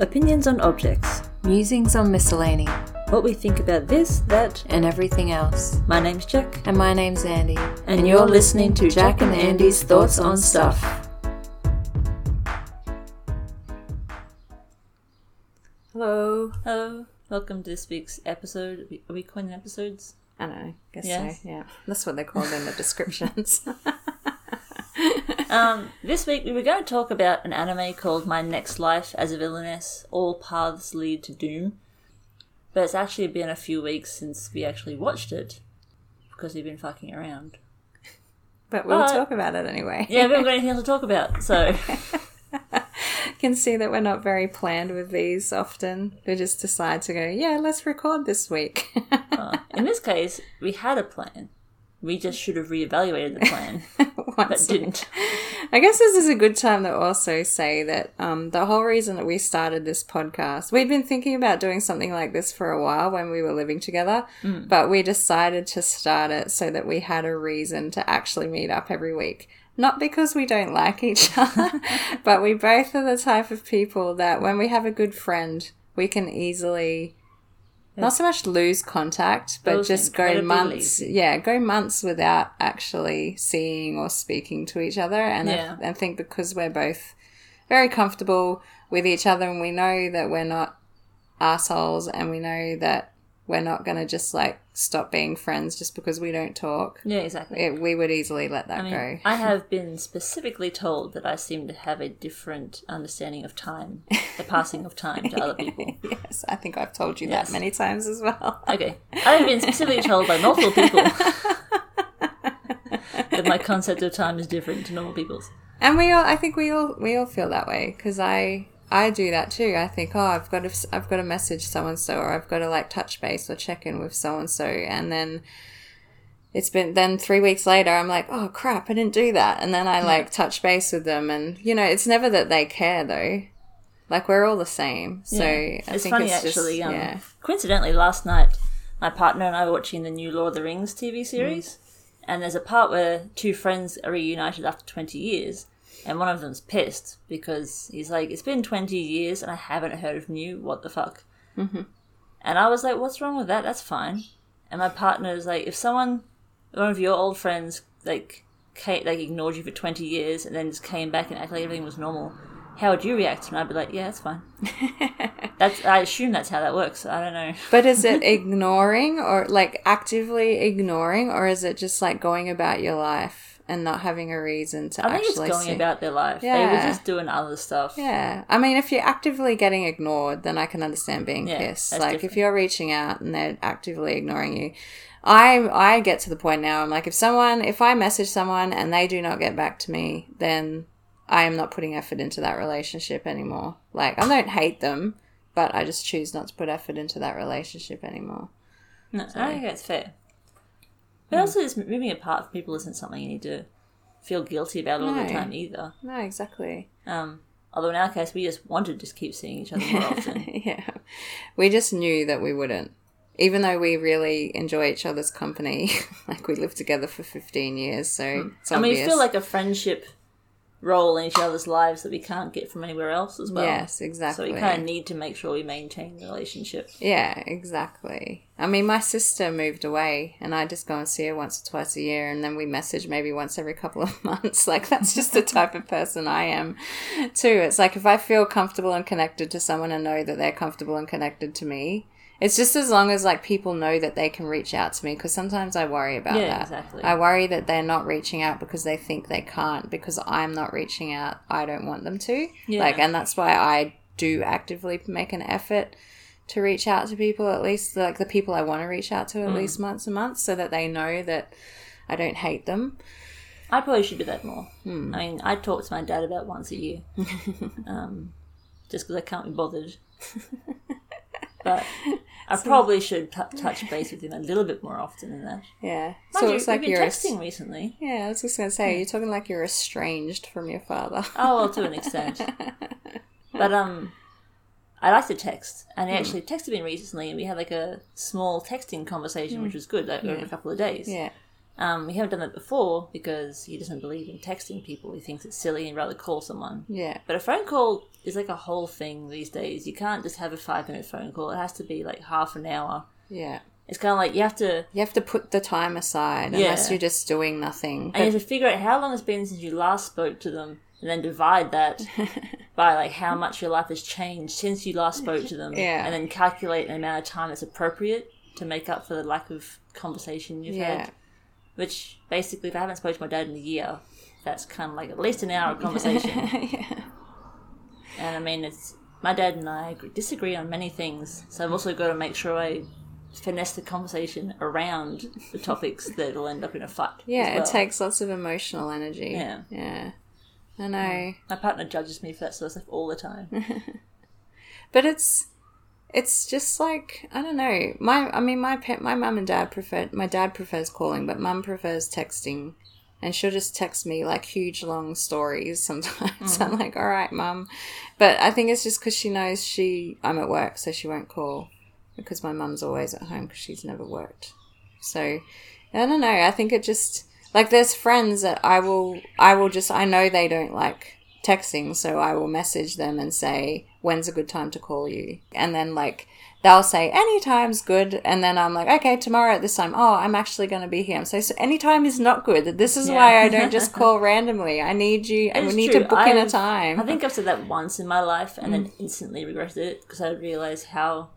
Opinions on objects. Musings on miscellany What we think about this, that. and everything else. My name's Jack. And my name's Andy. And you're listening to Jack and Andy's Thoughts on Stuff. Hello. Hello. Welcome to this week's episode. Are we- calling episodes? I know. I Guess Yes. so. Yeah. That's what they're called in the descriptions. Um, this week we were going to talk about an anime called My Next Life as a Villainess. All paths lead to doom. But it's actually been a few weeks since we actually watched it because we've been fucking around. but we'll But- talk about it anyway. Yeah, we haven't got anything else to talk about, so You can see that we're not very planned with these often. We just decide to go, yeah, let's record this week. uh, in this case, we had a plan. We just should have reevaluated the plan, but didn't. I guess this is a good time to also say that um, the whole reason that we started this podcast, we'd been thinking about doing something like this for a while when we were living together, but we decided to start it so that we had a reason to actually meet up every week. Not because we don't like each other, but we both are the type of people that when we have a good friend, we can easily. Not so much lose contact, but just go months. Yeah, go months without actually seeing or speaking to each other. And Yeah. I, I think because we're both very comfortable with each other and we know that we're not assholes and we know that we're not going to just like stop being friends just because we don't talk, Yeah, exactly. it, we would easily let that I mean, go. I have been specifically told that I seem to have a different understanding of time, the passing of time to other people. yes, I think I've told you Yes. that many times as well. Okay, I've been specifically told by multiple people that my concept of time is different to normal people's. And we all, I think we all, we all feel that way because I, I do that too. I think, oh, I've got to, I've got to message so and so, or I've got to like touch base or check in with so and so, and then it's been then three weeks later, I'm like, oh crap, I didn't do that, and then I like touch base with them, and you know, it's never that they care though. Like we're all the same, so Yeah. I it's think funny it's actually. Just, um, yeah, Coincidentally, last night my partner and I were watching the new Lord of the Rings TV series, and there's a part where two friends are reunited after 20 years, and one of them's pissed because he's like, "It's been 20 years and I haven't heard from you. What the fuck?" Mm-hmm. And I was like, "What's wrong with that? That's fine." And my partner is like, "If someone, one of your old friends, like, came, like ignored you for 20 years and then just came back and acted like everything was normal." How would you react? And I'd be like, "Yeah, that's fine." That's I assume that's how that works. I don't know. But is it ignoring or like actively ignoring, or is it just like going about your life and not having a reason to I think it's actually going about their life. Yeah. They were just doing other stuff. Yeah, I mean, if you're actively getting ignored, then I can understand being Yeah, pissed. Like different. if you're reaching out and they're actively ignoring you, I I get to the point now. I'm like, if someone, if I message someone and they do not get back to me, then I am not putting effort into that relationship anymore. Like I don't hate them, but I just choose not to put effort into that relationship anymore. No, I think that's fair. But also, just moving apart from people isn't something you need to feel guilty about all the No. time either. No, exactly. Um, although in our case, we just wanted to just keep seeing each other more often. yeah. We just knew that we wouldn't. Even though we really enjoy each other's company, like we lived together for 15 years, so it's I mean, we obvious. feel like a friendship role in each other's lives that we can't get from anywhere else as well. yes, exactly. So we kind of need to make sure we maintain the relationship. yeah, exactly. I mean, my sister moved away, and I just go and see her once or twice a year, and then we message maybe once every couple of months. Like, that's just the type of person I am, too. It's like if I feel comfortable and connected to someone and know that they're comfortable and connected to me, it's just as long as like people know that they can reach out to me because sometimes I worry about Yeah, that. exactly. I worry that they're not reaching out because they think they can't because I'm not reaching out. I don't want them to. Yeah. Like, and that's why I do actively make an effort to reach out to people at least like the people I want to reach out to Mm. at least once a month so that they know that I don't hate them. I probably should do that more. Hmm. I mean, I talk to my dad about once a year, um, just because I can't be bothered. but I probably should t- touch base with him a little bit more often than that. Yeah. Mind so you, it's like been you're texting recently. Yeah, I was just gonna say you're talking like you're estranged from your father. Oh, well, to an extent. but um, I like to text, and Hmm. he actually texted me recently, and we had like a small texting conversation, which was good, like over a couple of days. yeah. Um, we haven't done that before because he doesn't believe in texting people. He thinks it's silly and rather call someone. Yeah. But a phone call is like a whole thing these days. You can't just have a five minute phone call. It has to be like half an hour. Yeah. It's kind of like you have to, You have to put the time aside Yeah. unless you're just doing nothing. and you have to figure out how long it's been since you last spoke to them, and then divide that by like how much your life has changed since you last spoke to them. Yeah. And then calculate the amount of time that's appropriate to make up for the lack of conversation you've yeah. had. Which basically, if I haven't spoken to my dad in a year, that's kind of like at least an hour of conversation. yeah. And I mean, it's my dad and I disagree on many things, so I've also got to make sure I finesse the conversation around the topics that will end up in a fight. Yeah, well. it takes lots of emotional energy. Yeah. Yeah. I know. My partner judges me for that sort of stuff all the time. But it's it's just like I don't know. My I mean my pa- my mum and dad prefer my dad prefers calling, but mum prefers texting. And she'll just text me like huge long stories sometimes. I'm mm-hmm. like, all right, mum. But I think it's just because she knows she I'm at work, so she won't call because my mum's always at home because she's never worked. So I don't know. I think it just like there's friends that I will I will just I know they don't like texting, so I will message them and say when's a good time to call you, and then like they'll say anytime's good, and then I'm like okay tomorrow at this time. Oh, I'm actually going to be here. So, so anytime is not good. This is Yeah. why I don't just call randomly. I need you. I need true. to book in a I've- time. I think I've said that once in my life and then mm. instantly regretted it because I realised how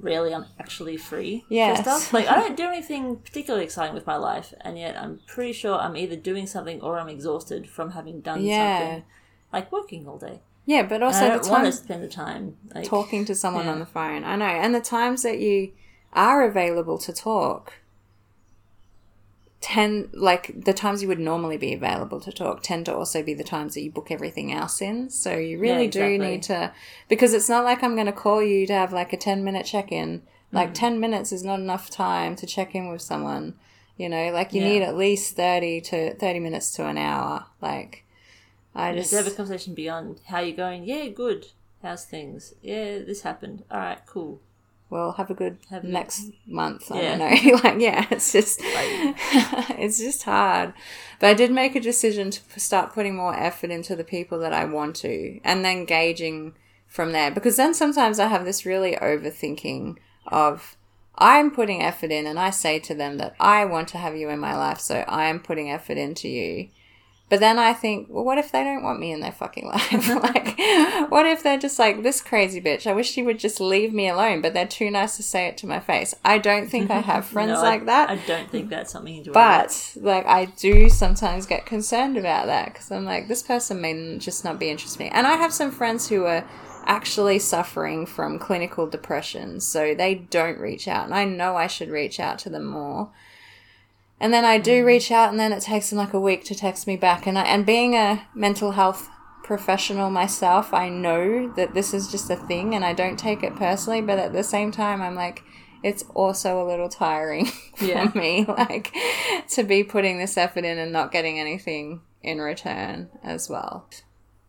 rarely I'm actually free Yes. for stuff. Like I don't do anything particularly exciting with my life, and yet I'm pretty sure I'm either doing something or I'm exhausted from having done Yeah. something, like working all day. Yeah, but also I the don't want time to spend the time like, talking to someone Yeah. on the phone. I know. And the times that you are available to talk tend like the times you would normally be available to talk tend to also be the times that you book everything else in. So you really exactly. do need to because it's not like I'm going to call you to have like a 10 minute check-in. Like mm. 10 minutes is not enough time to check in with someone. You know, like you Yeah. need at least 30 to 30 minutes to an hour. Like I just have a conversation beyond how you're going. Yeah, good. How's things? Yeah, this happened. All right, cool. well have a good Have next month i Yeah. don't know like yeah it's just it's just hard but i did make a decision to start putting more effort into the people that i want to and then gauging from there because then sometimes i have this really overthinking of i'm putting effort in and i say to them that i want to have you in my life so i am putting effort into you but then I think, well, what if they don't want me in their fucking life? like, what if they're just like, this crazy bitch, I wish she would just leave me alone, but they're too nice to say it to my face. I don't think I have friends No, I- like that. I don't think that's something you do. about. but, like, I do sometimes get concerned about that because I'm like, this person may just not be interested in me. And I have some friends who are actually suffering from clinical depression, so they don't reach out. And I know I should reach out to them more. And then I do mm. reach out, and then it takes them like a week to text me back. And I, and being a mental health professional myself, I know that this is just a thing, and I don't take it personally. But at the same time, I'm like, it's also a little tiring for Yeah. me, like to be putting this effort in and not getting anything in return as well.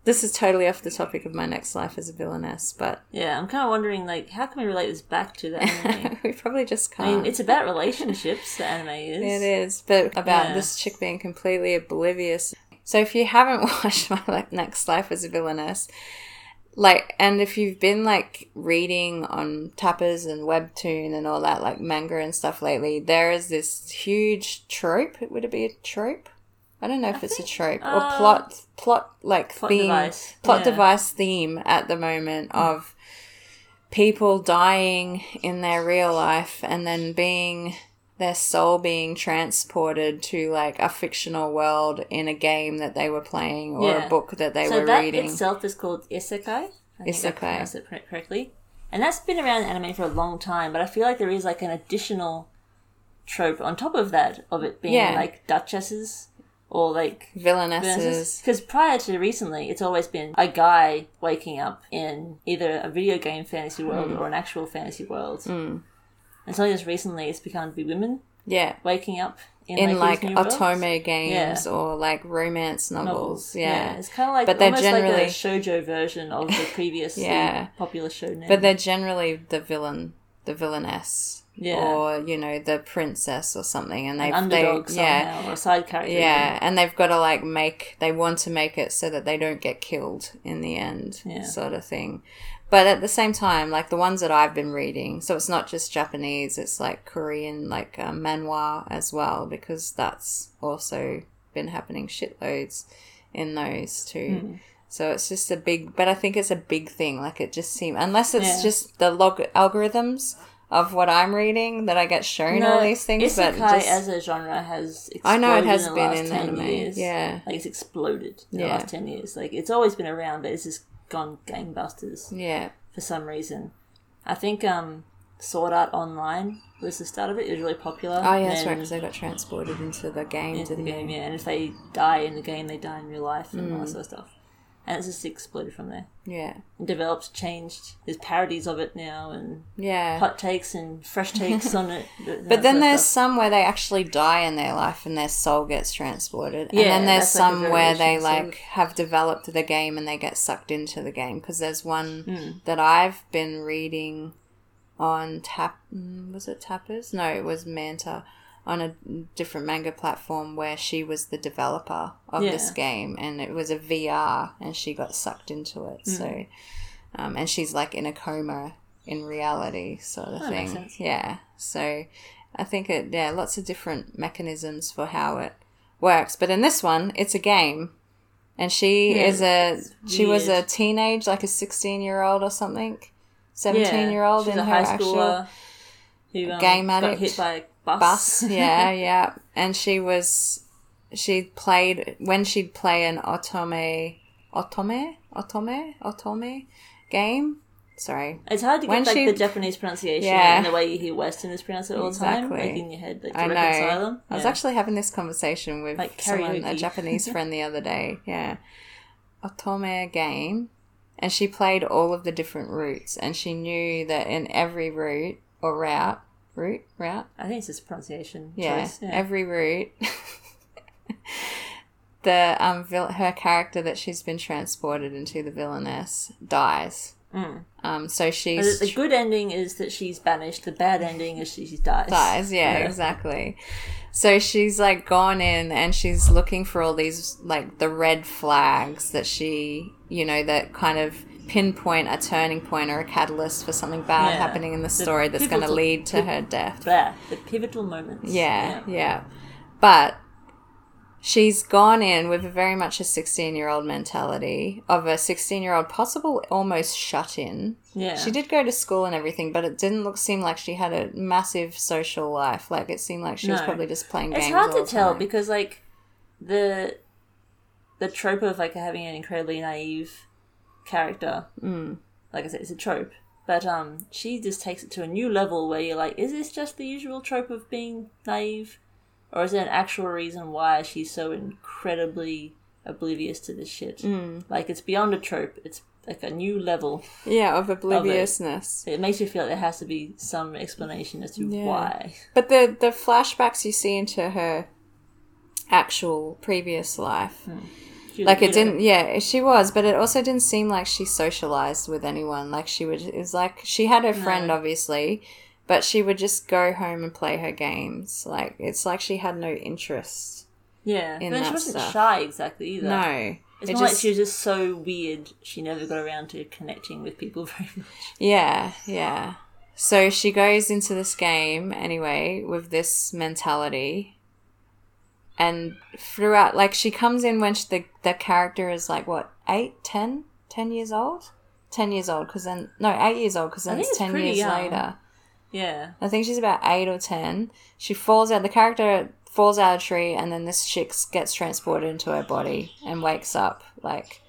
This is totally off the topic of my next life as a villainess, but Yeah, I'm kind of wondering, like, how can we relate this back to the anime? we probably just can't. I mean, it's about relationships. The anime is. It is, but about Yeah. this chick being completely oblivious. So if you haven't watched my like next life as a villainess, like, and if you've been like reading on Tapas and webtoon and all that, like manga and stuff lately, there is this huge trope. Would it be a trope? I don't know if it's a trope or uh, plot, plot like Plot theme, device, plot yeah. device theme at the moment of people dying in their real life and then being their soul being transported to like a fictional world in a game that they were playing or Yeah. a book that they so were that reading. itself is called isekai. I think Isekai. I pronounced it correctly. And that's been around in anime for a long time, but I feel like there is like an additional trope on top of that of it being Yeah. like duchesses or like Villainesses. because prior to recently, it's always been a guy waking up in either a video game fantasy world Hmm. or an actual fantasy world. And it's only just recently it's become to be women Yeah. waking up in, In like, these new worlds. otome games Yeah. or like romance novels. novels. Yeah. it's kind of like But they're generally- like a shojo version of the previous Yeah. popular show name. But they're generally the villain, the villainess. Yeah. or you know the princess or something, and they An underdog they, yeah or a side character. yeah, and they've got to like make they want to make it so that they don't get killed in the end, Yeah. sort of thing. But at the same time, like the ones that I've been reading, so it's not just Japanese; it's like Korean, like uh, manhwa as well, because that's also been happening shitloads in those too. Hmm. So it's just a big, but I think it's a big thing. Like it just seems, unless it's Yeah. just the log algorithms of what I'm reading that I get shown all these things. But Isekai just, as a genre has exploded I know it has in the been last in 10 anime. years. Yeah. Like it's exploded in Yeah. the last 10 years. Like it's always been around, but it's just gone gangbusters yeah, for some reason. I think um, Sword Art Online was the start of it. It was really popular. oh yeah, that's right. Because they got transported into the game, into the game, yeah. And if they die in the game, they die in real life and Mm. all that sort of stuff. And it's just exploded from there. Yeah, And developed, changed. There's parodies of it now and yeah. hot takes and fresh takes on it. But then there's some where they actually die in their life and their soul gets transported. yeah, and then there's that's like some where they like have developed the game and they get sucked into the game. Because there's one Hmm. that I've been reading on Tap. mm, Was it Tapas? No, it was Manta on a different manga platform where she was the developer of this game and it was a VR and she got sucked into it. Hmm. So, um, and she's like in a coma in reality, sort of That thing. Yeah. So I think it, yeah, lots of different mechanisms for how it works. But in this one, it's a game. And she Yeah, is a, she was a teenage, like a 16 year old or something. 17 year old in her high actual schooler who um, game got addict. hit by bus. bus. yeah, yeah. And she was, she played, when she'd play an otome, otome, otome, otome game. Sorry. It's hard to When get like she- the Japanese pronunciation Yeah. and the way you hear Westerners pronounce it all the time, Exactly. like in your head, like to I know. them. I was actually having this conversation with Like someone, a. Japanese friend the other day. Yeah. Otome game. And she played all of the different routes. And she knew that in every route or route, route, route, I think it's just pronunciation yeah, choice. Yeah. every route. the um vil- her character that she's been transported into the villainess dies. Mm. Um, so she's the, the good ending is that she's banished. The bad ending is she, she dies. dies. Yeah, exactly. So she's like gone in and she's looking for all these like the red flags that she, you know, that kind of pinpoint a turning point or a catalyst for something bad Yeah. happening in the The story that's going to lead to her death. Blah, the pivotal moments. Yeah, yeah. But she's gone in with a very much a 16 year old mentality of a 16 year old, possible almost shut in. Yeah. She did go to school and everything, but it didn't look seem like she had a massive social life. Like it seemed like she was probably just playing It's games. hard all to the tell time. because like the the trope of like having an incredibly naive character, Mm. like I said, it's a trope. But um, she just takes it to a new level where you're like, is this just the usual trope of being naive, or is there an actual reason why she's so incredibly oblivious to this shit? Mm. Like it's beyond a trope. It's like a new level. Yeah, of obliviousness. It makes you feel like there has to be some explanation as to Yeah. why. But the the flashbacks you see into her actual previous life. She like it didn't yeah she was but it also didn't seem like she socialized with anyone like she would it was like she had her friend obviously but she would just go home and play her games like it's like she had no interest Yeah, in but then she wasn't stuff. shy exactly either. no It's it more like she was just so weird. She never got around to connecting with people very much. yeah yeah so she goes into this game anyway with this mentality and throughout like she comes in when she, the, the character is like what eight ten? Ten years old? 10 years old because then no 8 years old because then it's it's 10 years young. later. Yeah, i think she's about 8 or 10 she falls out the character falls out of a tree and then this chick gets transported into her body and wakes up like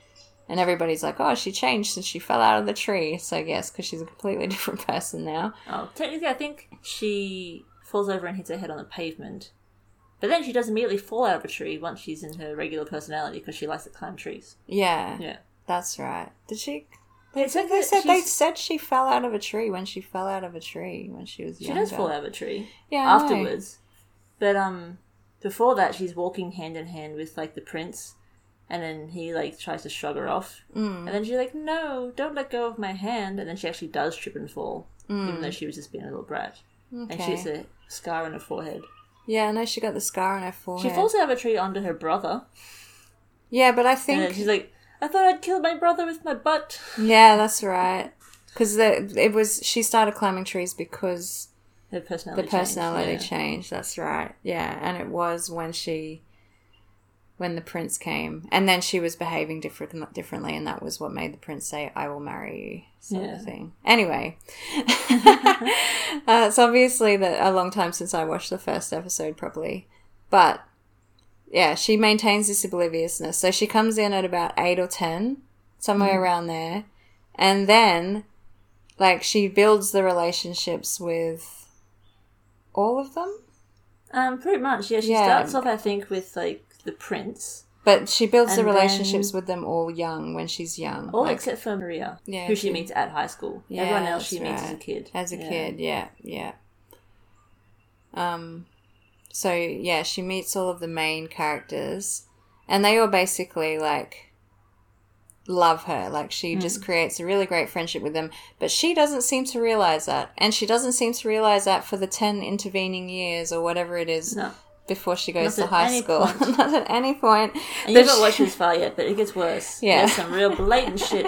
and everybody's like oh she changed since she fell out of the tree. So yes because she's a completely different person now. Oh, technically, I think she falls over and hits her head on the pavement. But then she does immediately fall out of a tree once she's in her regular personality because she likes to climb trees. yeah Yeah. that's right did she It's like they said they said she fell out of a tree when she fell out of a tree when she was She younger. does fall out of a tree yeah afterwards. But um, before that, she's walking hand in hand with like the prince, and then he like tries to shrug her off, Mm. and then she's like, "No, don't let go of my hand," and then she actually does trip and fall, Mm. even though she was just being a little brat. and she has a scar on her forehead. Yeah, I know she got the scar on her forehead. She falls out of a tree onto her brother, yeah, but I and think she's like, "I thought I'd kill my brother with my butt." yeah, that's right. Because it was she started climbing trees because Her personality. the personality changed, yeah. changed. That's right. Yeah, and it was when she when the prince came, and then she was behaving different differently, and that was what made the prince say, "I will marry you," sort Yeah. of thing. Anyway, uh, it's obviously that a long time since I watched the first episode properly, but yeah, she maintains this obliviousness. So she comes in at about eight or ten, somewhere Mm. around there, and then like she builds the relationships with all of them. Um, pretty much. Yeah, she Yeah. starts off, I think, with like the prince, But she builds the relationships then- with them all young when she's young. all like, except for Maria, Yeah, who she she- meets at high school. Yeah, Everyone else she meets as a kid. as a Yeah. kid, yeah, yeah. Um so yeah, she meets all of the main characters and they all basically like love her. Like she Hmm. just creates a really great friendship with them, but she doesn't seem to realize that. And she doesn't seem to realize that for the 10 intervening years or whatever it is No. Before she goes Not to high school. Not at any point. And you haven't watched this far yet, but it gets worse. Yeah. There's some real blatant shit.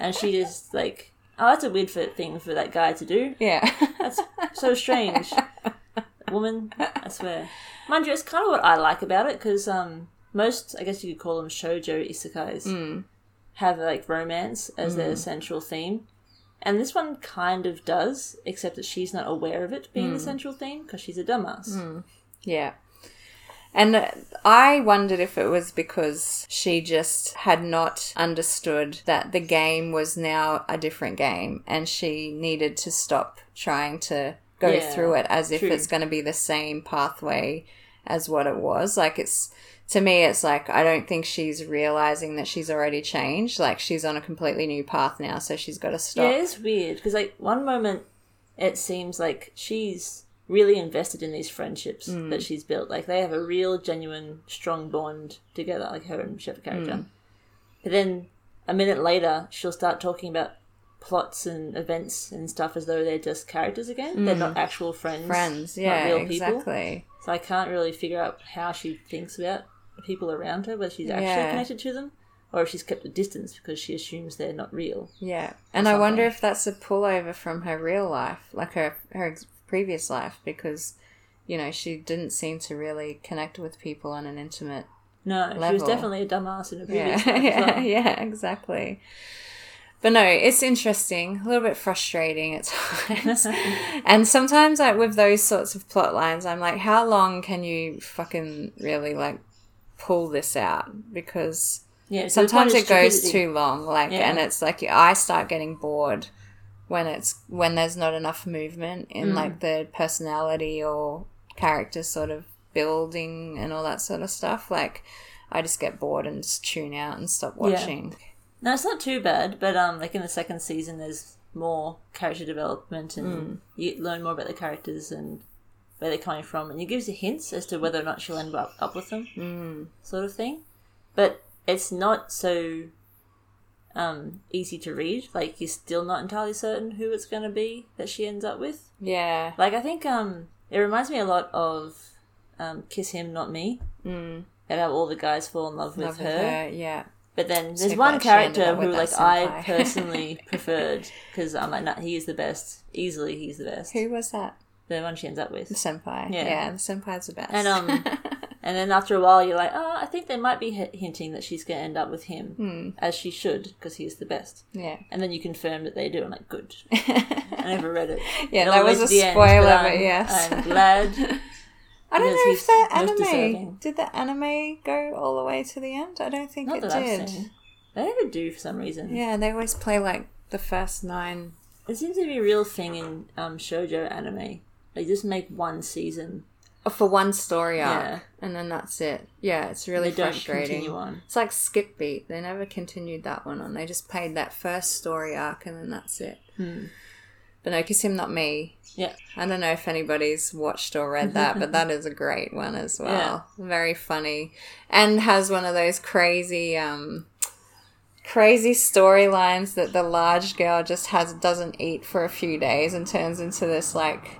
And she just, like, oh, that's a weird thing for that guy to do. Yeah. That's so strange. Woman, I swear. Mind you, it's kind of what I like about it, because um, most, I guess you could call them shoujo isekais, Mm. have, like, romance as their central theme. And this one kind of does, except that she's not aware of it being the Mm. central theme, because she's a dumbass. Yeah. And I wondered if it was because she just had not understood that the game was now a different game and she needed to stop trying to go Yeah, through it as if true. it's going to be the same pathway as what it was. Like it's to me it's like I don't think she's realizing that she's already changed. Like she's on a completely new path now, so she's got to stop. Yeah, it's weird because like one moment it seems like she's really invested in these friendships Mm. that she's built. Like they have a real, genuine, strong bond together, like her and Shepard character. Mm. But then a minute later, she'll start talking about plots and events and stuff as though they're just characters again. They're not actual friends. Mm. Friends, not yeah, real people. exactly. So I can't really figure out how she thinks about people around her, whether she's actually Yeah. connected to them or if she's kept a distance because she assumes they're not real. Yeah, and I wonder if that's a pullover from her real life, like her her previous life, because you know she didn't seem to really connect with people on an intimate. No, she was definitely a dumbass in a Yeah, previous life yeah, well. yeah, exactly. But no, it's interesting, a little bit frustrating at times, and sometimes like with those sorts of plot lines, I'm like, how long can you fucking really like pull this out? Because Yeah, sometimes it goes too long like Yeah. and it's like i start getting bored when it's when there's not enough movement Mm. in like the personality or character sort of building and all that sort of stuff like i just get bored and just tune out and stop watching No, it's not too bad, but um, like in the second season, there's more character development, and Hmm. you learn more about the characters and where they're coming from, and it gives you hints as to whether or not she'll end up up with them, Mm. sort of thing. But it's not so um easy to read. Like you're still not entirely certain who it's going to be that she ends up with. yeah Like I think um, it reminds me a lot of um, Kiss Him Not Me. mm. How all the guys fall in love with love her. with her yeah But then there's one like she ended character who, like, I personally preferred because I'm like, nah, he is the best. Easily, he's the best. who was that The one she ends up with. the senpai Yeah. yeah, the senpai's the best And um, and then after a while, you're like, oh, I think they might be h- hinting that she's going to end up with him, Hmm. as she should, because he's the best. yeah And then you confirm that they do. I'm like, good. I never read it. yeah that was a the end, spoiler but but yes I'm glad. I don't know if the anime deserving. did the anime go all the way to the end. I don't think Not it did. They never do for some reason. Yeah, they always play like the first nine. It seems to be a real thing in um, shoujo anime. They just make one season. For one story arc, Yeah. and then that's it. Yeah, it's really They don't frustrating. continue on. It's like Skip Beat. They never continued that one on. They just played that first story arc, and then that's it. Hmm. But no, Kiss Him Not Me. Yeah. I don't know if anybody's watched or read that, but that is a great one as well. Very funny. And has one of those crazy um crazy storylines that the large girl just has doesn't eat for a few days and turns into this like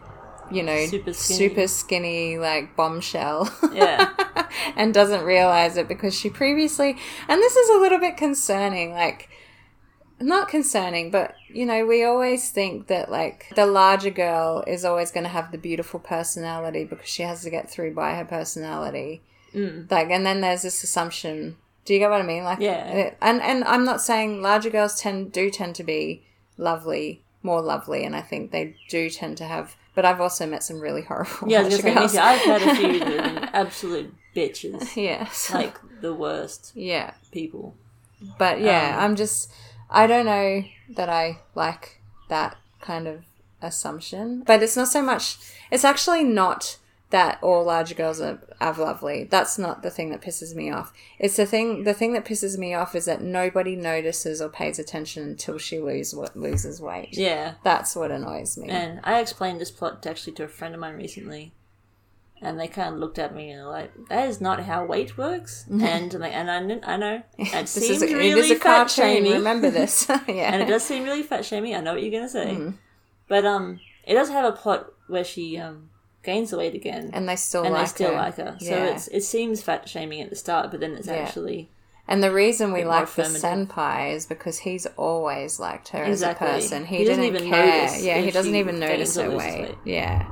you know, Super skinny. super skinny like bombshell. Yeah. and doesn't realize it because she previously and this is a little bit concerning like not concerning but you know we always think that like the larger girl is always going to have the beautiful personality because she has to get through by her personality Mm. like and then there's this assumption do you get what i mean like Yeah. and and i'm not saying larger girls tend do tend to be lovely more lovely and i think they do tend to have but i've also met some really horrible people. Yeah, I was gonna say, me girls. too. I've had a few that absolute bitches. yes Like the worst yeah people. But yeah, Um, I'm just I don't know that I like that kind of assumption. But it's not so much it's actually not that all larger girls are, are lovely. That's not the thing that pisses me off. It's the thing the thing that pisses me off is that nobody notices or pays attention until she lose, loses weight. Yeah. That's what annoys me. And I explained this plot actually to a friend of mine recently, and they kind of looked at me and were like, "That is not how weight works." And like, and I, I know it seems is a, really it is a fat shaming, Remember this. yeah. and it does seem really fat shaming. I know what you're gonna say, Mm. but um, it does have a plot where she um gains the weight again, and they still and like they still her. like her. So it's it seems fat shaming at the start, but then it's Yeah. actually And the reason we like the senpai is because he's always liked her Exactly. as a person. He, He doesn't didn't even care. notice yeah, he doesn't even notice her weight. weight. Yeah.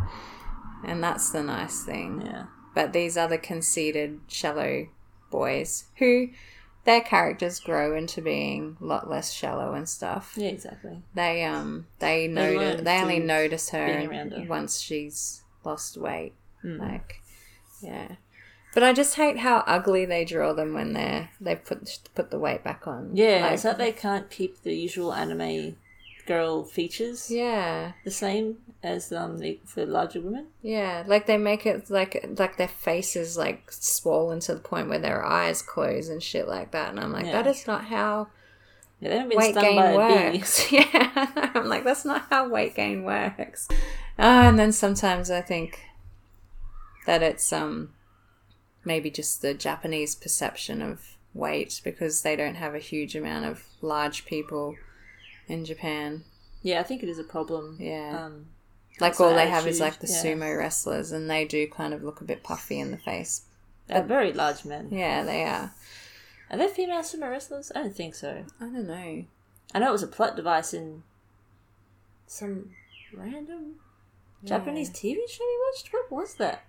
And that's the nice thing. yeah. But these other conceited, shallow boys who their characters grow into being a lot less shallow and stuff. Yeah, exactly. They um they They notice they only notice her her. once she's lost weight. Mm. Like yeah. But I just hate how ugly they draw them when they're they put put the weight back on. Yeah, Like, it's like they can't keep the usual anime girl features yeah, the same as um the, for larger women. yeah. Like they make it like like their face is like swollen to the point where their eyes close and shit like that. And I'm like, Yeah. that is not how Yeah, they haven't been weight gain by a works. yeah, I'm like, that's not how weight gain works. Uh, and then sometimes I think that it's um maybe just the Japanese perception of weight because they don't have a huge amount of large people in Japan. Yeah, I think it is a problem. Yeah. Um, Like all they have is like the yeah. sumo wrestlers, and they do kind of look a bit puffy in the face. they're very large men. Yeah, they are. Are there female sumo wrestlers? I don't think so. I don't know. I know it was a plot device in some random Japanese TV show we watched. What was that?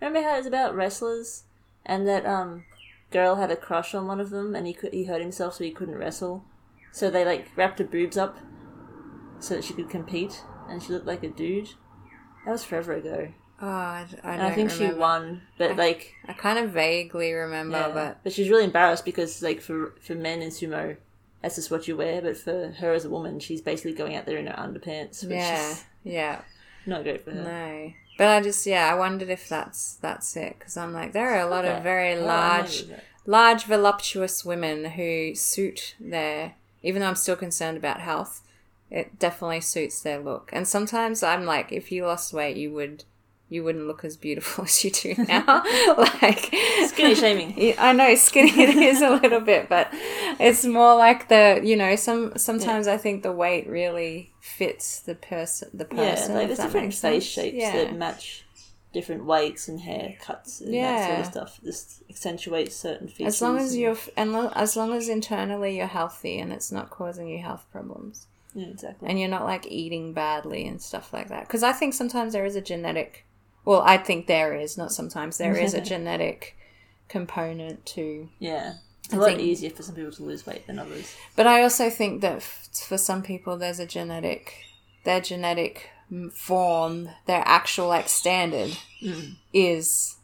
Remember how it was about wrestlers and that um girl had a crush on one of them and he could he hurt himself so he couldn't wrestle. So they like wrapped her boobs up so that she could compete and she looked like a dude. That was forever ago. Oh, I, I I think she won, but like I kind of vaguely remember, yeah. but but she's really embarrassed because like for for men in sumo that's just what you wear, but for her as a woman, she's basically going out there in her underpants, yeah, is yeah. Not great for her. No. But I just yeah, I wondered if that's that's it because I'm like there are a lot Okay. of very Well, large, large voluptuous women who suit their. Even though I'm still concerned about health, it definitely suits their look. And sometimes I'm like, if you lost weight, you would, you wouldn't look as beautiful as you do now. like Skinny shaming. I know skinny it is a little bit, but it's more like the you know some sometimes I think the weight really fits the person the Yeah, person. like there's different face shapes Yeah. that match different weights and haircuts and that sort of stuff. Just accentuates certain features. As long as you're and as long as internally you're healthy and it's not causing you health problems yeah, exactly. and you're not like eating badly and stuff like that. Because I think sometimes there is a genetic. Well, I think there is not sometimes there is a genetic component to yeah, it's a lot think- easier for some people to lose weight than others. But I also think that f- for some people, there's a genetic, their genetic form, their actual like standard Mm. is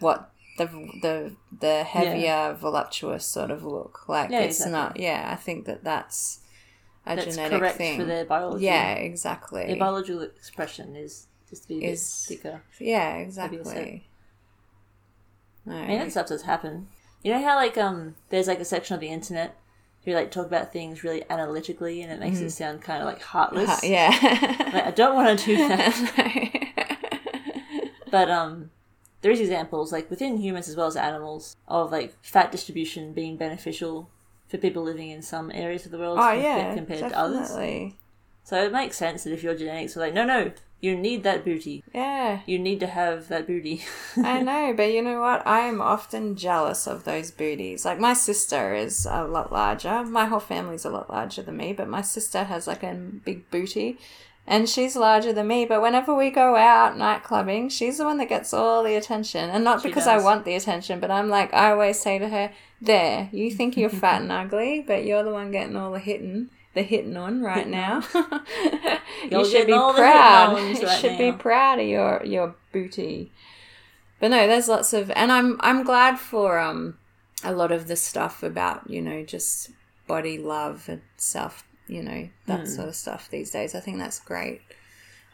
what the the the heavier, voluptuous sort of look. Like Yeah, it's exactly. not. Yeah, I think that that's a That's genetic thing. for their biology. yeah, exactly. their biological expression is just be a Is- bit thicker. yeah, exactly. No. I mean, that stuff does happen. You know how like um, there's like a section of the internet who like talk about things really analytically, and it makes it sound kind of like heartless. Ha- yeah. Like, I don't want to do that. But um, there is examples like within humans as well as animals of like fat distribution being beneficial for people living in some areas of the world oh com- yeah, compared to others. So it makes sense that if your genetics were like, no, no, you need that booty. Yeah. You need to have that booty. I know, but you know what? I am often jealous of those booties. Like my sister is a lot larger. My whole family's a lot larger than me, but my sister has like a big booty. And she's larger than me, but whenever we go out night clubbing, she's the one that gets all the attention. And not She because I want the attention, but I'm like, I always say to her, There, you think you're fat and ugly, but you're the one getting all the hitting, the hitting on right Hitting now. you You're should be proud. You right should be proud of your, your booty. But no, there's lots of, and I'm I'm glad for um a lot of the stuff about you know just body love and self, you know that Hmm. sort of stuff these days. I think that's great.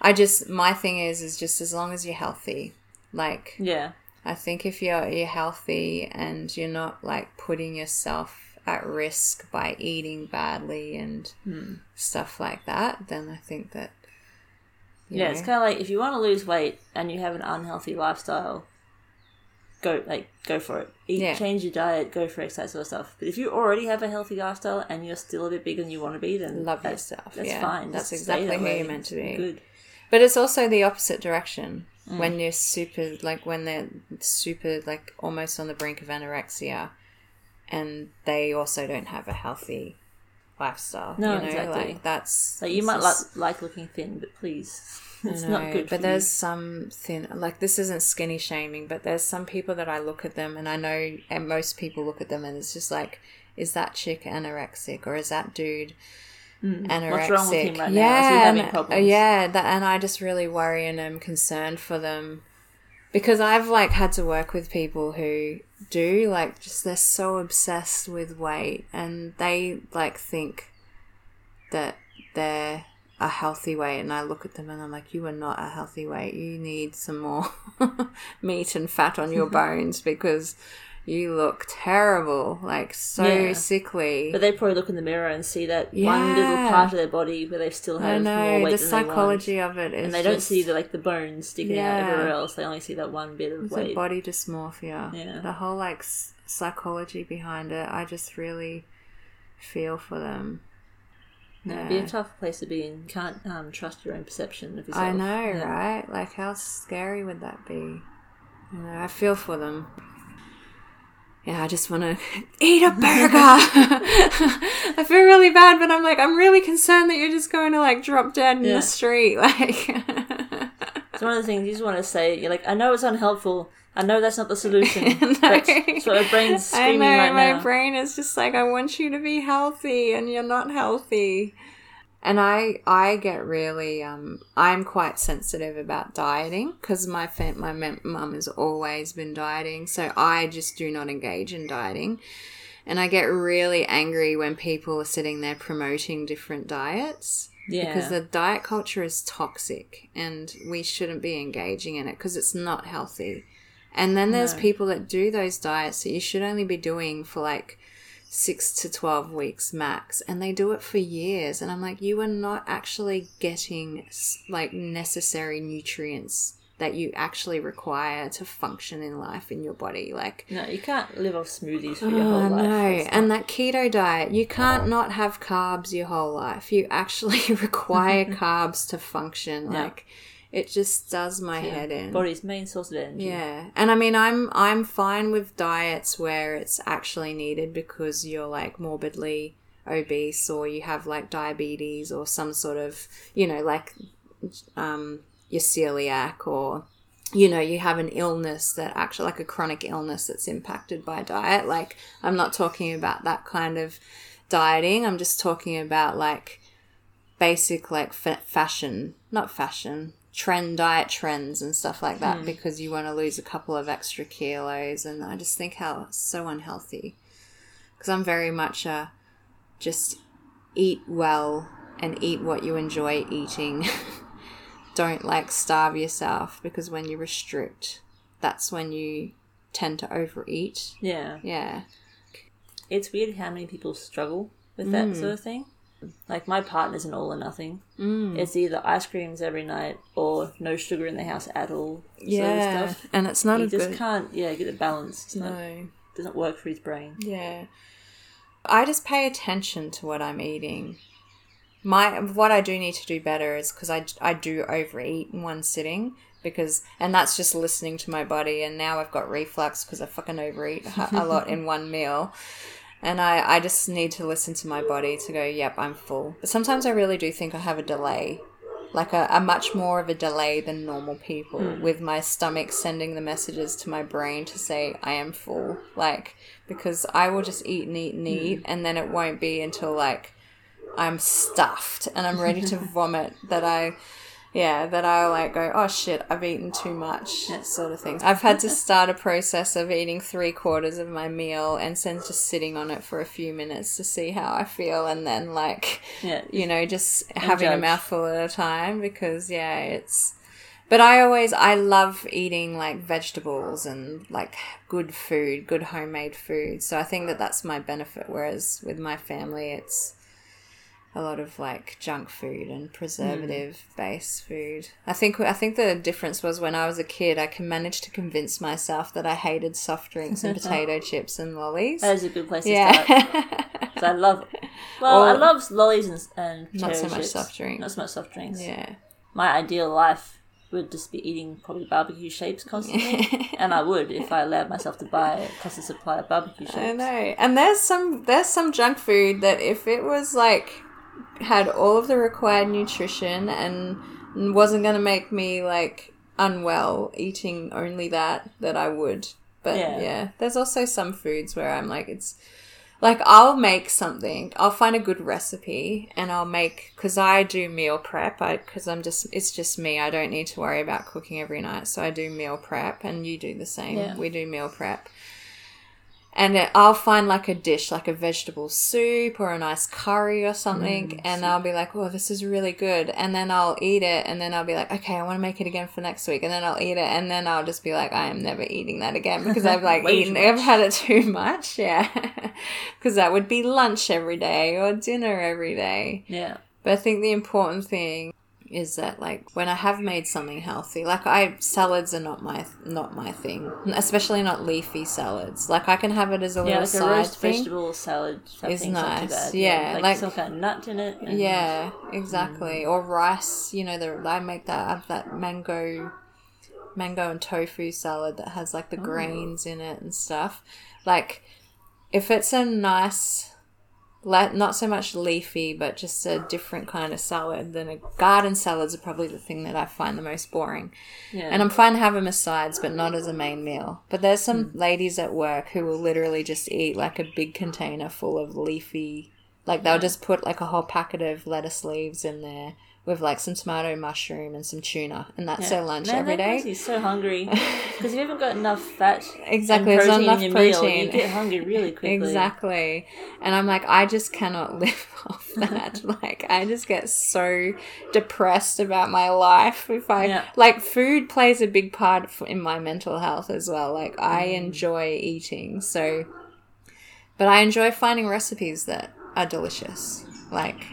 I just my thing is is just as long as you're healthy, like yeah. I think if you're you're healthy and you're not like putting yourself at risk by eating badly and Hmm. stuff like that, then I think that Yeah, know, it's kind of like if you want to lose weight and you have an unhealthy lifestyle, go like go for it. Eat, Yeah. change your diet, go for exercise sort of stuff. But if you already have a healthy lifestyle and you're still a bit bigger than you want to be, then Love yourself, That's yeah. fine. That's Just exactly that who you're meant to be. Good. But it's also the opposite direction. When you're super, like when they're super, like almost on the brink of anorexia, and they also don't have a healthy lifestyle. No, you know, exactly. like that's. So you might like like looking thin, but please, it's not good. But there's you. some thin, like this isn't skinny shaming, but there's some people that I look at them and I know, and most people look at them and it's just like, is that chick anorexic or is that dude anorexic? Hmm. What's wrong with him right now? Is he yeah, having problems? yeah, that, and I just really worry and I'm concerned for them because I've like had to work with people who do like just they're so obsessed with weight and they like think that they're a healthy weight and I look at them and I'm like you are not a healthy weight. You need some more meat and fat on your bones because you look terrible like so Yeah. sickly But they probably look in the mirror and see that one little part of their body where they still have more weight the than they want. psychology of it is and they don't see the like the bones sticking out everywhere else. They only see that one bit of It's weight. like body dysmorphia. Yeah. The whole like s- psychology behind it, I just really feel for them. Yeah, It'd be a tough place to be in. You can't um, trust your own perception of yourself. I know, Yeah. right? Like, how scary would that be? You know, I feel for them. Yeah, I just want to eat a burger. I feel really bad, but I'm like, I'm really concerned that you're just going to like drop dead in Yeah. the street. Like, It's one of the things you just want to say. You're like, I know it's unhelpful. I know that's not the solution. No. But it's what my brain's I screaming know right my now. brain is just like I want you to be healthy and you're not healthy. And I I get really um I'm quite sensitive about dieting because my fam- my mum has always been dieting, so I just do not engage in dieting. And I get really angry when people are sitting there promoting different diets yeah. because the diet culture is toxic and we shouldn't be engaging in it because it's not healthy. And then there's No. people that do those diets that you should only be doing for like six to 12 weeks max, and they do it for years. And I'm like, you are not actually getting like necessary nutrients that you actually require to function in life in your body. Like, no, you can't live off smoothies for your Oh, whole life. no. And that keto diet, you can't not have carbs your whole life. You actually require carbs to function. Yeah. Like it just does my not- head in. body's main source of energy. Yeah. And I mean I'm I'm fine with diets where it's actually needed because you're like morbidly obese or you have like diabetes or some sort of, you know, like um you're celiac or you know you have an illness that actually like a chronic illness that's impacted by diet like i'm not talking about that kind of dieting i'm just talking about like basic like fa- fashion not fashion trend diet trends and stuff like that because you want to lose a couple of extra kilos and i just think how so unhealthy because i'm very much a just eat well and eat what you enjoy eating don't like starve yourself because when you restrict, that's when you tend to overeat. Yeah. Yeah. It's weird how many people struggle with Mm. that sort of thing. Like my partner's an all or nothing. Mm. It's either ice creams every night or no sugar in the house at all. Yeah. Sort of stuff. And it's not He a just good. can't, yeah, get a balance. It's not, No. doesn't work for his brain. Yeah. I just pay attention to what I'm eating. my what I do need to do better is because I I do overeat in one sitting because and that's just listening to my body and now I've got reflux because I fucking overeat a a lot in one meal. And I, I just need to listen to my body to go, yep, I'm full. But sometimes I really do think I have a delay, like a, a much more of a delay than normal people, hmm. with my stomach sending the messages to my brain to say, I am full. Like, because I will just eat and eat and hmm. eat, and then it won't be until like I'm stuffed and I'm ready to vomit that I, yeah, that I like go, oh shit, I've eaten too much, sort of thing. I've had to start a process of eating three quarters of my meal and then just sitting on it for a few minutes to see how I feel, and then like, Yeah. you know, just having a mouthful at a time because yeah, it's. But I always I love eating like vegetables and like good food, good homemade food. So I think that that's my benefit. Whereas with my family, it's a lot of like junk food and hmm. preservative based food. I think I think the difference was when I was a kid, I can manage to convince myself that I hated soft drinks and potato chips and lollies. That is a good place to start. Yeah. I love, well, I love lollies and, and Not so much soft drinks. Not so much soft drinks. yeah. My ideal life would just be eating probably barbecue shapes constantly, and I would if I allowed myself to buy a constant supply of barbecue shapes. I know. And there's some there's some junk food that if it was like had all of the required nutrition and wasn't going to make me like unwell eating only that that I would. But Yeah. yeah. there's also some foods where I'm like it's like I'll make something. I'll find a good recipe and I'll make cuz I do meal prep. I cuz I'm just it's just me. I don't need to worry about cooking every night. So I do meal prep and you do the same. Yeah. We do meal prep and it, I'll find like a dish, like a vegetable soup or a nice curry or something, and I'll be like, "Oh, this is really good," and then I'll eat it, and then I'll be like, "Okay, I want to make it again for next week," and then I'll eat it, and then I'll just be like, "I am never eating that again because I've like eaten, I've had it too much, yeah." Because that would be lunch every day or dinner every day. Yeah. But I think the important thing is that like when I have made something healthy, like I salads are not my not my thing, especially not leafy salads. Like I can have it as a Yeah, little like a side roast thing. vegetable salad is thing's not too nice. bad. Yeah, like, like- some kind of nut in it. and- Yeah, mm. exactly. Or rice, you know, the I make that I have that mango mango and tofu salad that has like the oh. grains in it and stuff. Like if it's a nice la- not so much leafy, but just a different kind of salad, then a garden salads are probably the thing that I find the most boring. yeah. And I'm fine to have them as sides, but not as a main meal. But there's some hmm. ladies at work who will literally just eat like a big container full of leafy, like they'll just put like a whole packet of lettuce leaves in there with like some tomato, mushroom, and some tuna, and that's their lunch Man, every day. so hungry because you haven't got enough fat Exactly, there's not enough in your meal. protein. You get hungry really quickly. Exactly. And I'm like, I just cannot live off that. like, I just get so depressed about my life if I, Yeah. like, food plays a big part in my mental health as well. Like, I Mm. enjoy eating. So, but I enjoy finding recipes that are delicious. Like,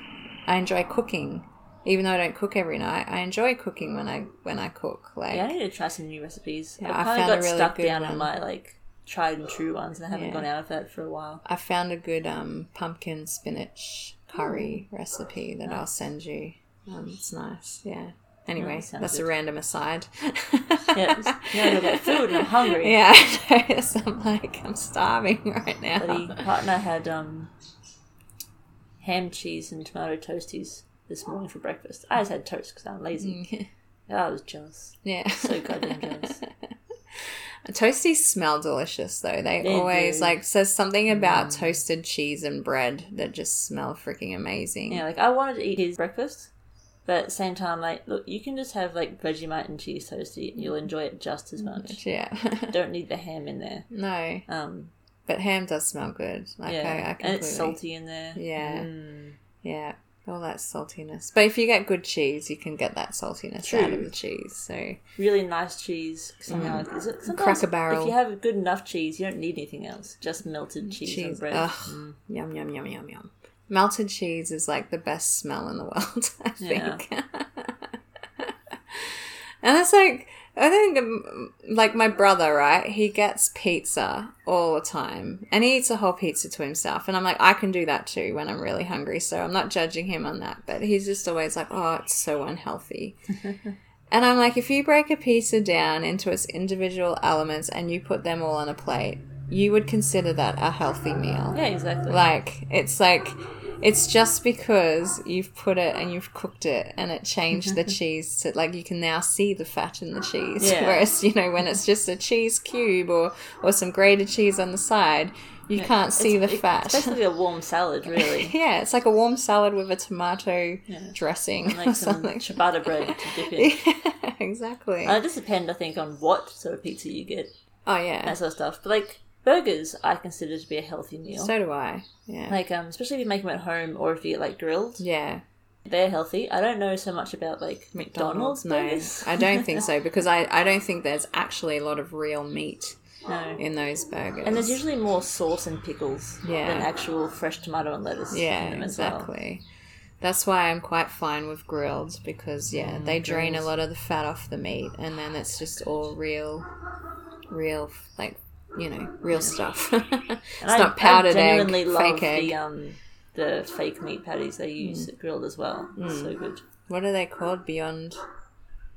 I enjoy cooking. Even though I don't cook every night, I enjoy cooking when I when I cook. Like, Yeah, I need to try some new recipes. Yeah, I kind of got really stuck down one. on my like tried and true ones, and I haven't Yeah. gone out of that for a while. I found a good um, pumpkin spinach curry recipe that I'll send you. Um, it's nice, yeah. Anyway, that that's a random aside. Yeah, now I got food and I'm hungry. yeah, I. So I'm like, I'm starving right now. Bloody partner had um ham, cheese, and tomato toasties this morning for breakfast. I just had toast because I'm lazy. Yeah, I was jealous. yeah. So goddamn jealous. Toasties smell delicious though. They, They always do. Mm. like says something about toasted cheese and bread that just smell freaking amazing. Yeah, like I wanted to eat his breakfast, but at the same time, like, look, you can just have like Vegemite and cheese toasty, and you'll enjoy it just as much. Yeah. Don't need the ham in there. no, Um, but ham does smell good. Like yeah, I, I and it's salty in there. Yeah. Mm. Yeah, all that saltiness. But if you get good cheese, you can get that saltiness True. out of the cheese. So really nice cheese. Somehow, like, is it, sometimes Cracker Barrel. If you have good enough cheese, you don't need anything else. Just melted cheese, and cheese, bread. ugh, Mm. yum yum yum yum yum. Melted cheese is like the best smell in the world. I Yeah. think. and it's like I think, um, like my brother, right? He gets pizza all the time, and he eats a whole pizza to himself. And I'm like, I can do that too when I'm really hungry. So I'm not judging him on that. But he's just always like, oh, it's so unhealthy. and I'm like, if you break a pizza down into its individual elements and you put them all on a plate, you would consider that a healthy meal. Yeah, exactly. Like it's like it's just because you've put it and you've cooked it and it changed the cheese to like you can now see the fat in the cheese. Yeah. Whereas, you know, when it's just a cheese cube or or some grated cheese on the side, you can't see the fat. It's basically a warm salad, really. yeah, it's like a warm salad with a tomato Yeah. dressing or like some something. ciabatta bread to dip in. yeah, exactly. Uh, it just depends, I think, on what sort of pizza you get, oh yeah. that sort of stuff. But like burgers, I consider to be a healthy meal. So do I. Yeah. like um, especially if you make them at home or if you get like Grill'd, yeah. they're healthy. I don't know so much about like McDonald's, no. I don't think so because I, I don't think there's actually a lot of real meat no. in those burgers. And there's usually more sauce and pickles Yeah. than actual fresh tomato and lettuce. yeah, in them as well. exactly. That's why I'm quite fine with Grill'd because yeah, they drain a lot of the fat off the meat, and then it's just all real, real like you know real stuff. it's I- not powdered I egg, love fake egg. the um the fake meat patties they use Mm. Grill'd as well. It's so good. what are they called? Beyond.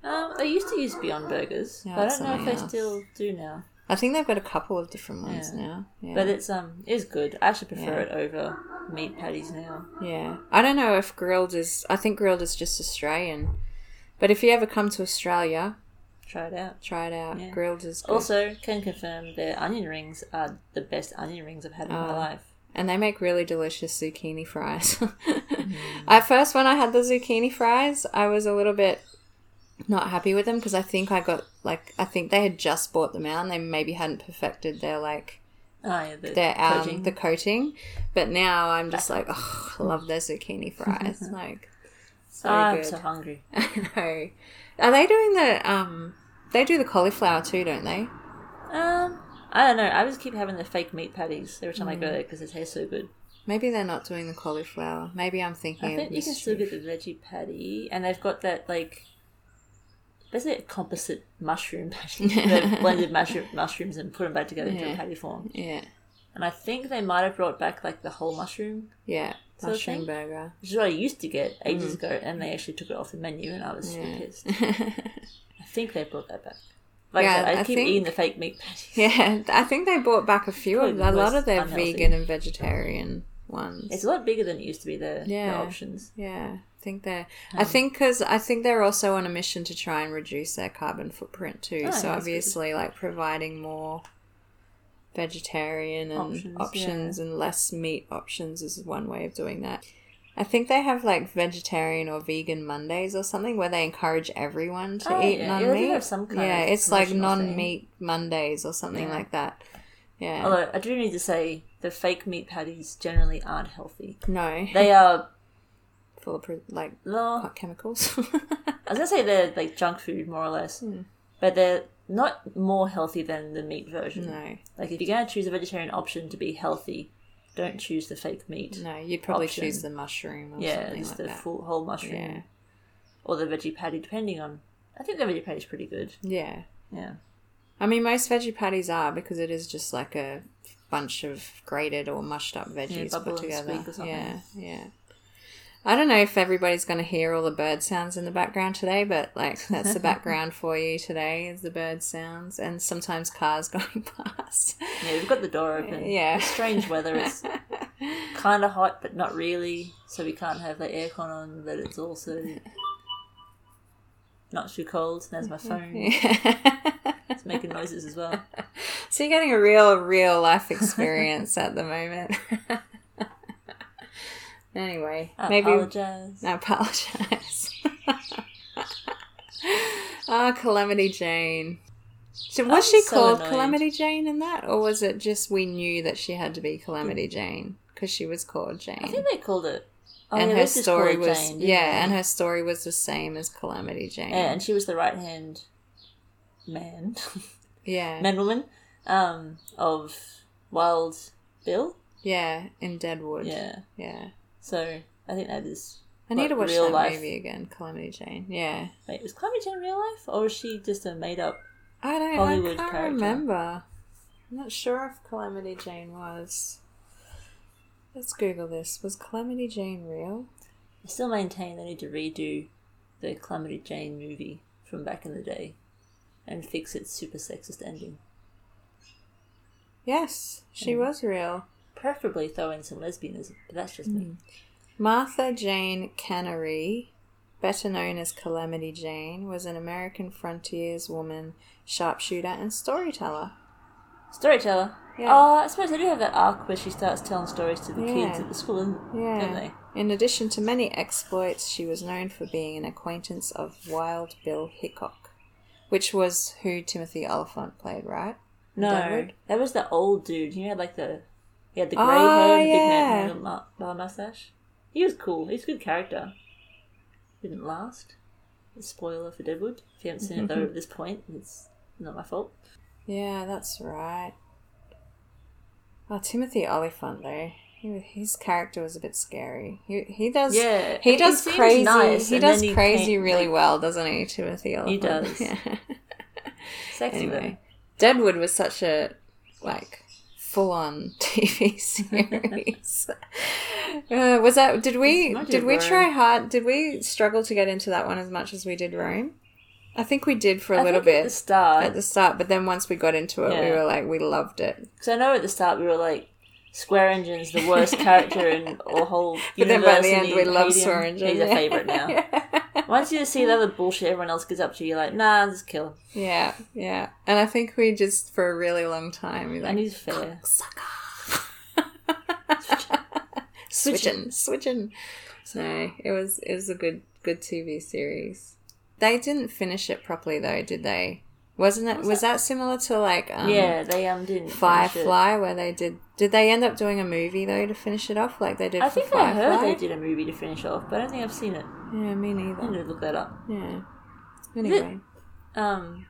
Um, they used to use Beyond Burgers, but I don't know if something they still do now. I think they've got a couple of different ones Yeah. now. Yeah. But it's um is good. I actually prefer Yeah. it over meat patties now. Yeah. I don't know if Grill'd is. I think Grill'd is just Australian. But if you ever come to Australia, Try it out. try it out. Yeah. Grill'd is good. Also, can confirm their onion rings are the best onion rings I've had in my Oh. life. and they make really delicious zucchini fries. Mm. At first, when I had the zucchini fries, I was a little bit not happy with them because I think I got like I think they had just bought them out and they maybe hadn't perfected their like Oh yeah, the their um coating. the coating. But now I'm just like, oh, I love their zucchini fries. like so I'm so hungry. I know. Are they doing the um? They do the cauliflower too, don't they? Um, I don't know. I just keep having the fake meat patties every time I Mm. go there because it tastes so good. Maybe they're not doing the cauliflower. Maybe I'm thinking. I think you can still get the veggie patty, and they've got that like basically a composite mushroom patty. They've blended mushroom, mushrooms and put them back together into a patty form. Yeah, And I think they might have brought back like the whole mushroom, yeah, mushroom burger. which is what I used to get ages ago, and they actually took it off the menu, and I was super Mm. Yeah. pissed. I think they brought that back. Like Yeah, I, I, I keep think- eating the fake meat patties. yeah, I think they brought back a few of Probably a lot of their unhealthy. vegan and vegetarian ones. It's a lot bigger than it used to be. The, Yeah. the options. yeah, I think they're. I think because I think they're also on a mission to try and reduce their carbon footprint too. Oh, so that's good. obviously, like providing more vegetarian and Options, options, and less meat options is one way of doing that. I think they have like vegetarian or vegan Mondays or something where they encourage everyone to Oh, eat yeah. Yeah, non meat. have some kind yeah, it's like non meat Mondays or something Yeah. like that. Yeah. Although I do need to say the fake meat patties generally aren't healthy. no, They are. full of like chemicals. I was gonna say they're like junk food more or less, Hmm. but they're not more healthy than the meat version. no, Like if you're gonna choose a vegetarian option to be healthy, don't choose the fake meat. no, you'd probably Option. choose the mushroom or yeah, just like the that. full whole mushroom Yeah. or the veggie patty, depending on. I think the veggie patty is pretty good. Yeah. Yeah. I mean, most veggie patties are because it is just like a bunch of grated or mushed up veggies bubble put together. squeak or something. Yeah, yeah. I don't know if everybody's going to hear all the bird sounds in the background today, but like that's the background for you today is the bird sounds and sometimes cars going past. Yeah, we've got the door open. Yeah. It's strange weather. It's kind of hot, but not really. So we can't have the aircon on, but it's also not too cold. There's my phone. Yeah. It's making noises as well. so you're getting a real, real life experience at the moment. Anyway, I maybe apologize. I apologize. Ah, Calamity Jane. So was I'm she so called annoyed. Calamity Jane in that, or was it just we knew that she had to be Calamity Jane because she was called Jane? I think they called it. Oh, and yeah, her story was Jane, yeah, they? and her story was the same as Calamity Jane. Yeah, and she was the right hand man, yeah, man woman, um, of Wild Bill. yeah, in Deadwood. Yeah. yeah. So I think that is I need to watch that life. movie again, Calamity Jane. Yeah. Wait, was Calamity Jane real life, or was she just a made up? I don't Hollywood I can't character. remember. I'm not sure if Calamity Jane was. Let's Google this. Was Calamity Jane real? I still maintain they need to redo the Calamity Jane movie from back in the day, and fix its super sexist ending. Yes, she mm. was real. Preferably throw in some lesbianism, but that's just me. Mm. Martha Jane Canary, better known as Calamity Jane, was an American frontiers woman, sharpshooter, and storyteller. Storyteller. Yeah. Oh, I suppose they do have that arc where she starts telling stories to the kids at the school, don't Yeah. they? In addition to many exploits, she was known for being an acquaintance of Wild Bill Hickok, which was who Timothy Olyphant played, right? No, that was the old dude. He had like the he had the grey Oh, hair, the big yeah. man with a bar mustache. He was cool. He's a good character. Didn't last. Spoiler for Deadwood. If you haven't seen it though mm-hmm. at this point, it's not my fault. Yeah, that's right. Oh, Timothy Olyphant, though. He, his character was a bit scary. He, he does Yeah, he does crazy nice, he does he crazy really like- well, doesn't he, Timothy Olyphant? He does. Yeah. Sexy anyway, Deadwood was such a like full on TV series. uh, was that did we did we Rome. try hard did we struggle to get into that one as much as we did Rome? I think we did for a little think bit at the start. at the start, but then once we got into it, we were like, we loved it. Because I know at the start we were like, Swearengen's the worst character in the whole But then by the end, we love Swearengen. He's a favourite now. Once you see the other bullshit everyone else gets up to, you're like, nah, just kill him. yeah, yeah. And I think we just, for a really long time, we And like, he's fair. switching, switching. No, it was, it was a good, good TV series. They didn't finish it properly though, did they? Wasn't it? Was, that? similar to like um, yeah, they um didn't. Firefly, where they did? Did they end up doing a movie though to finish it off, like they did I think I heard they did a movie to finish off, but I don't think I've seen it. Yeah, me neither. I need to look that up. Yeah. Anyway, Um,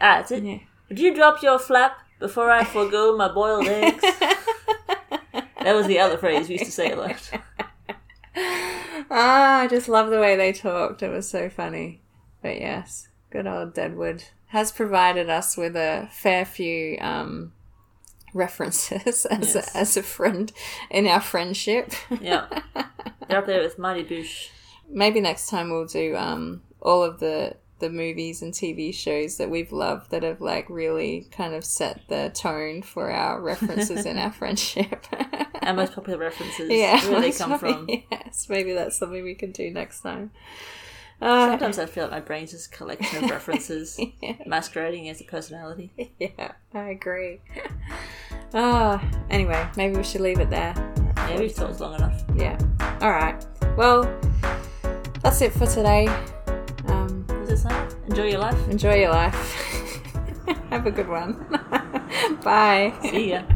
ah, that's it. yeah. Would you drop your flap before I forego my boiled eggs? that was the other phrase we used to say a lot. Ah, I just love the way they talked. It was so funny. But yes, good old Deadwood has provided us with a fair few um, references as, Yes. a, as a friend in our friendship. Yeah, they're up there with Mighty Boosh. Maybe next time we'll do um, all of the the movies and TV shows that we've loved that have like really kind of set the tone for our references in our friendship. Our most popular references. yeah, Where they come probably- from. Yes, maybe that's something we can do next time. Uh, Sometimes I feel like my brain's just a collection of references Yeah. masquerading as a personality. yeah, I agree. Ah, anyway, maybe we should leave it there. Yeah, we've talked long enough. Yeah. All right. Well, that's it for today. Um, Was it something? Enjoy your life. enjoy your life. Have a good one. Bye. See ya.